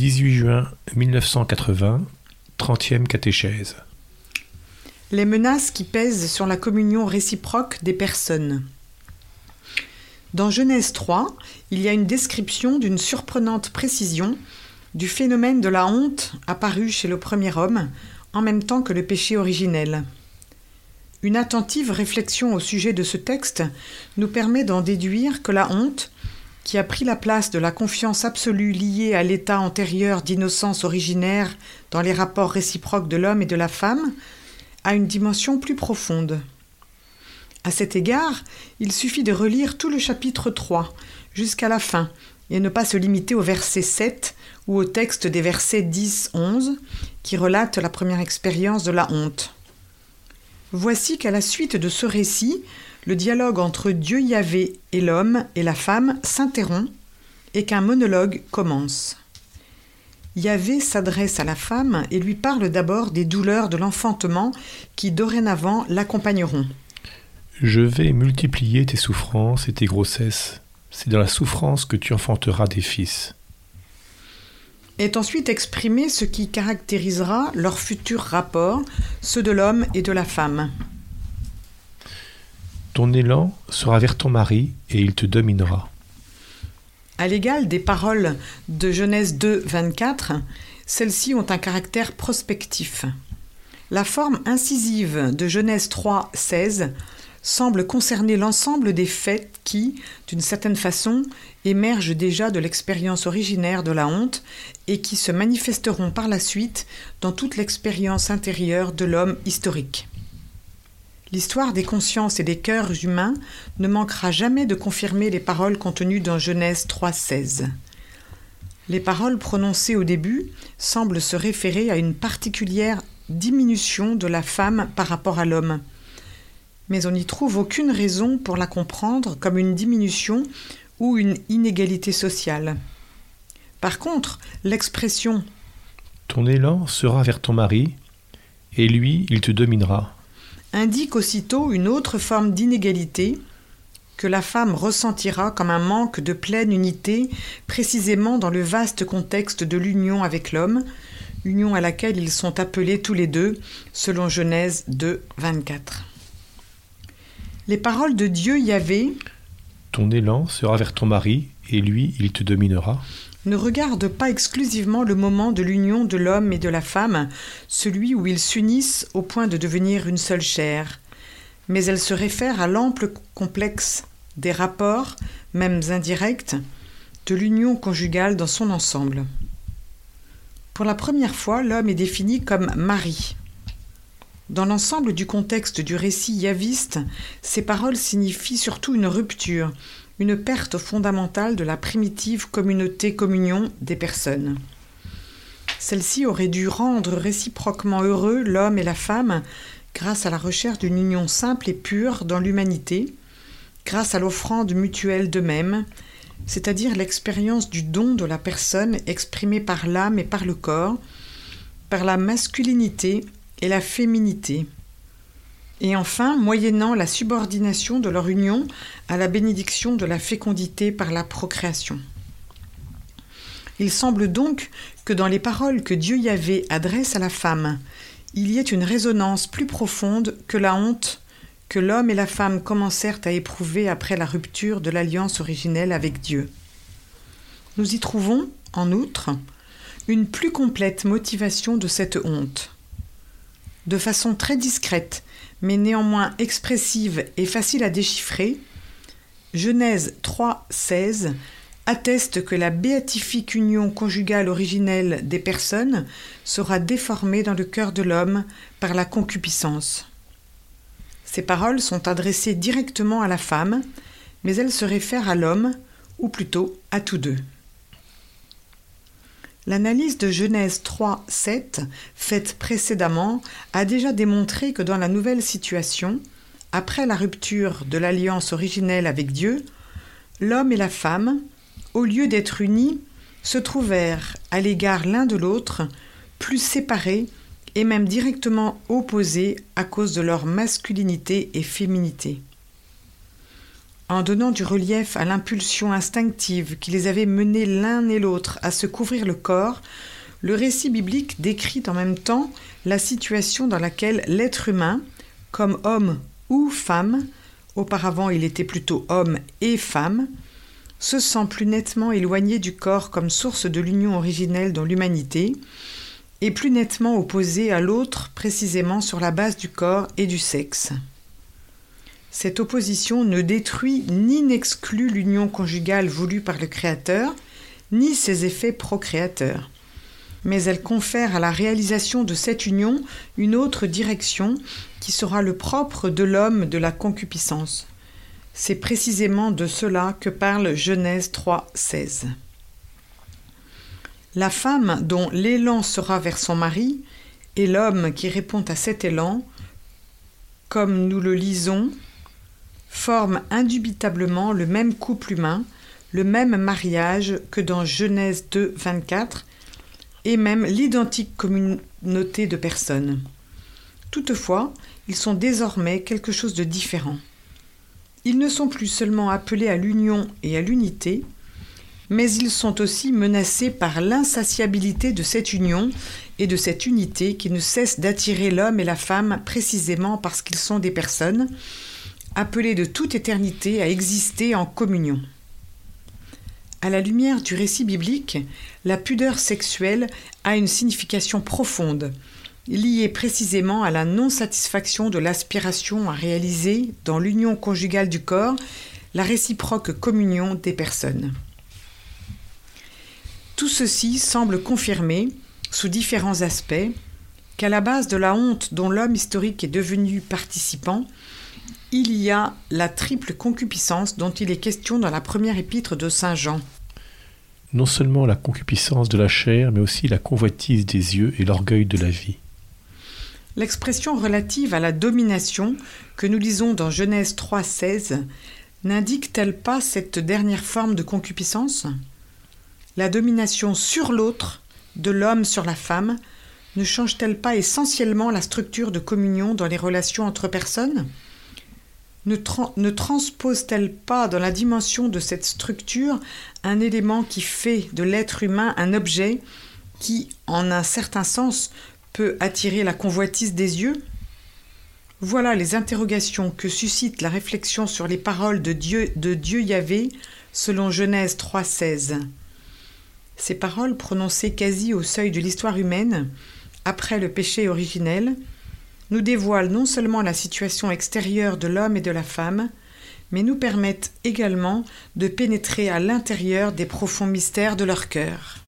18 juin 1980, 30e catéchèse. Les menaces qui pèsent sur la communion réciproque des personnes. Dans Genèse 3, il y a une description d'une surprenante précision du phénomène de la honte apparu chez le premier homme en même temps que le péché originel. Une attentive réflexion au sujet de ce texte nous permet d'en déduire que la honte, qui a pris la place de la confiance absolue liée à l'état antérieur d'innocence originaire dans les rapports réciproques de l'homme et de la femme, a une dimension plus profonde. À cet égard, il suffit de relire tout le chapitre 3 jusqu'à la fin et ne pas se limiter au verset 7 ou au texte des versets 10-11 qui relatent la première expérience de la honte. Voici qu'à la suite de ce récit, le dialogue entre Dieu Yahvé et l'homme et la femme s'interrompt et qu'un monologue commence. Yahvé s'adresse à la femme et lui parle d'abord des douleurs de l'enfantement qui dorénavant l'accompagneront. Je vais multiplier tes souffrances et tes grossesses. C'est dans la souffrance que tu enfanteras des fils. Est ensuite exprimé ce qui caractérisera leur futur rapport, ceux de l'homme et de la femme. Ton élan sera vers ton mari et il te dominera. À l'égal des paroles de Genèse 2, 24, celles-ci ont un caractère prospectif. La forme incisive de Genèse 3, 16 semble concerner l'ensemble des faits qui, d'une certaine façon, émergent déjà de l'expérience originaire de la honte et qui se manifesteront par la suite dans toute l'expérience intérieure de l'homme historique. L'histoire des consciences et des cœurs humains ne manquera jamais de confirmer les paroles contenues dans Genèse 3.16. Les paroles prononcées au début semblent se référer à une particulière diminution de la femme par rapport à l'homme. Mais on n'y trouve aucune raison pour la comprendre comme une diminution ou une inégalité sociale. Par contre, l'expression Ton élan sera vers ton mari, et lui, il te dominera indique aussitôt une autre forme d'inégalité que la femme ressentira comme un manque de pleine unité précisément dans le vaste contexte de l'union avec l'homme, union à laquelle ils sont appelés tous les deux, selon Genèse 2, 24. Les paroles de Dieu Yahvé Ton élan sera vers ton mari, et lui, il te dominera ne regarde pas exclusivement le moment de l'union de l'homme et de la femme, celui où ils s'unissent au point de devenir une seule chair, mais elle se réfère à l'ample complexe des rapports, même indirects, de l'union conjugale dans son ensemble. Pour la première fois, l'homme est défini comme mari. Dans l'ensemble du contexte du récit yaviste, ces paroles signifient surtout une rupture, une perte fondamentale de la primitive communauté-communion des personnes. Celle-ci aurait dû rendre réciproquement heureux l'homme et la femme grâce à la recherche d'une union simple et pure dans l'humanité, grâce à l'offrande mutuelle d'eux-mêmes, c'est-à-dire l'expérience du don de la personne exprimée par l'âme et par le corps, par la masculinité et la féminité et enfin, moyennant la subordination de leur union à la bénédiction de la fécondité par la procréation. Il semble donc que dans les paroles que Dieu Yahvé adresse à la femme, il y ait une résonance plus profonde que la honte que l'homme et la femme commencèrent à éprouver après la rupture de l'alliance originelle avec Dieu. Nous y trouvons, en outre, une plus complète motivation de cette honte. De façon très discrète, mais néanmoins expressive et facile à déchiffrer, Genèse 3.16 atteste que la béatifique union conjugale originelle des personnes sera déformée dans le cœur de l'homme par la concupiscence. Ces paroles sont adressées directement à la femme, mais elles se réfèrent à l'homme, ou plutôt à tous deux. L'analyse de Genèse 3, 7, faite précédemment, a déjà démontré que dans la nouvelle situation, après la rupture de l'alliance originelle avec Dieu, l'homme et la femme, au lieu d'être unis, se trouvèrent à l'égard l'un de l'autre plus séparés et même directement opposés à cause de leur masculinité et féminité. En donnant du relief à l'impulsion instinctive qui les avait menés l'un et l'autre à se couvrir le corps, le récit biblique décrit en même temps la situation dans laquelle l'être humain, comme homme ou femme, auparavant il était plutôt homme et femme, se sent plus nettement éloigné du corps comme source de l'union originelle dans l'humanité, et plus nettement opposé à l'autre précisément sur la base du corps et du sexe. Cette opposition ne détruit ni n'exclut l'union conjugale voulue par le Créateur, ni ses effets procréateurs. Mais elle confère à la réalisation de cette union une autre direction qui sera le propre de l'homme de la concupiscence. C'est précisément de cela que parle Genèse 3, 16. La femme dont l'élan sera vers son mari et l'homme qui répond à cet élan, comme nous le lisons forment indubitablement le même couple humain, le même mariage que dans Genèse 2, 24, et même l'identique communauté de personnes. Toutefois, ils sont désormais quelque chose de différent. Ils ne sont plus seulement appelés à l'union et à l'unité, mais ils sont aussi menacés par l'insatiabilité de cette union et de cette unité qui ne cesse d'attirer l'homme et la femme précisément parce qu'ils sont des personnes, appelés de toute éternité à exister en communion. À la lumière du récit biblique, la pudeur sexuelle a une signification profonde, liée précisément à la non-satisfaction de l'aspiration à réaliser, dans l'union conjugale du corps, la réciproque communion des personnes. Tout ceci semble confirmer, sous différents aspects, qu'à la base de la honte dont l'homme historique est devenu participant, il y a la triple concupiscence dont il est question dans la première épître de Saint Jean. Non seulement la concupiscence de la chair, mais aussi la convoitise des yeux et l'orgueil de la vie. L'expression relative à la domination que nous lisons dans Genèse 3,16 n'indique-t-elle pas cette dernière forme de concupiscence? La domination sur l'autre, de l'homme sur la femme, ne change-t-elle pas essentiellement la structure de communion dans les relations entre personnes? Ne, transpose-t-elle pas dans la dimension de cette structure un élément qui fait de l'être humain un objet qui, en un certain sens, peut attirer la convoitise des yeux? Voilà les interrogations que suscite la réflexion sur les paroles de Dieu, de Dieu Yahvé selon Genèse 3.16. Ces paroles prononcées quasi au seuil de l'histoire humaine, après le péché originel, nous dévoilent non seulement la situation extérieure de l'homme et de la femme, mais nous permettent également de pénétrer à l'intérieur des profonds mystères de leur cœur.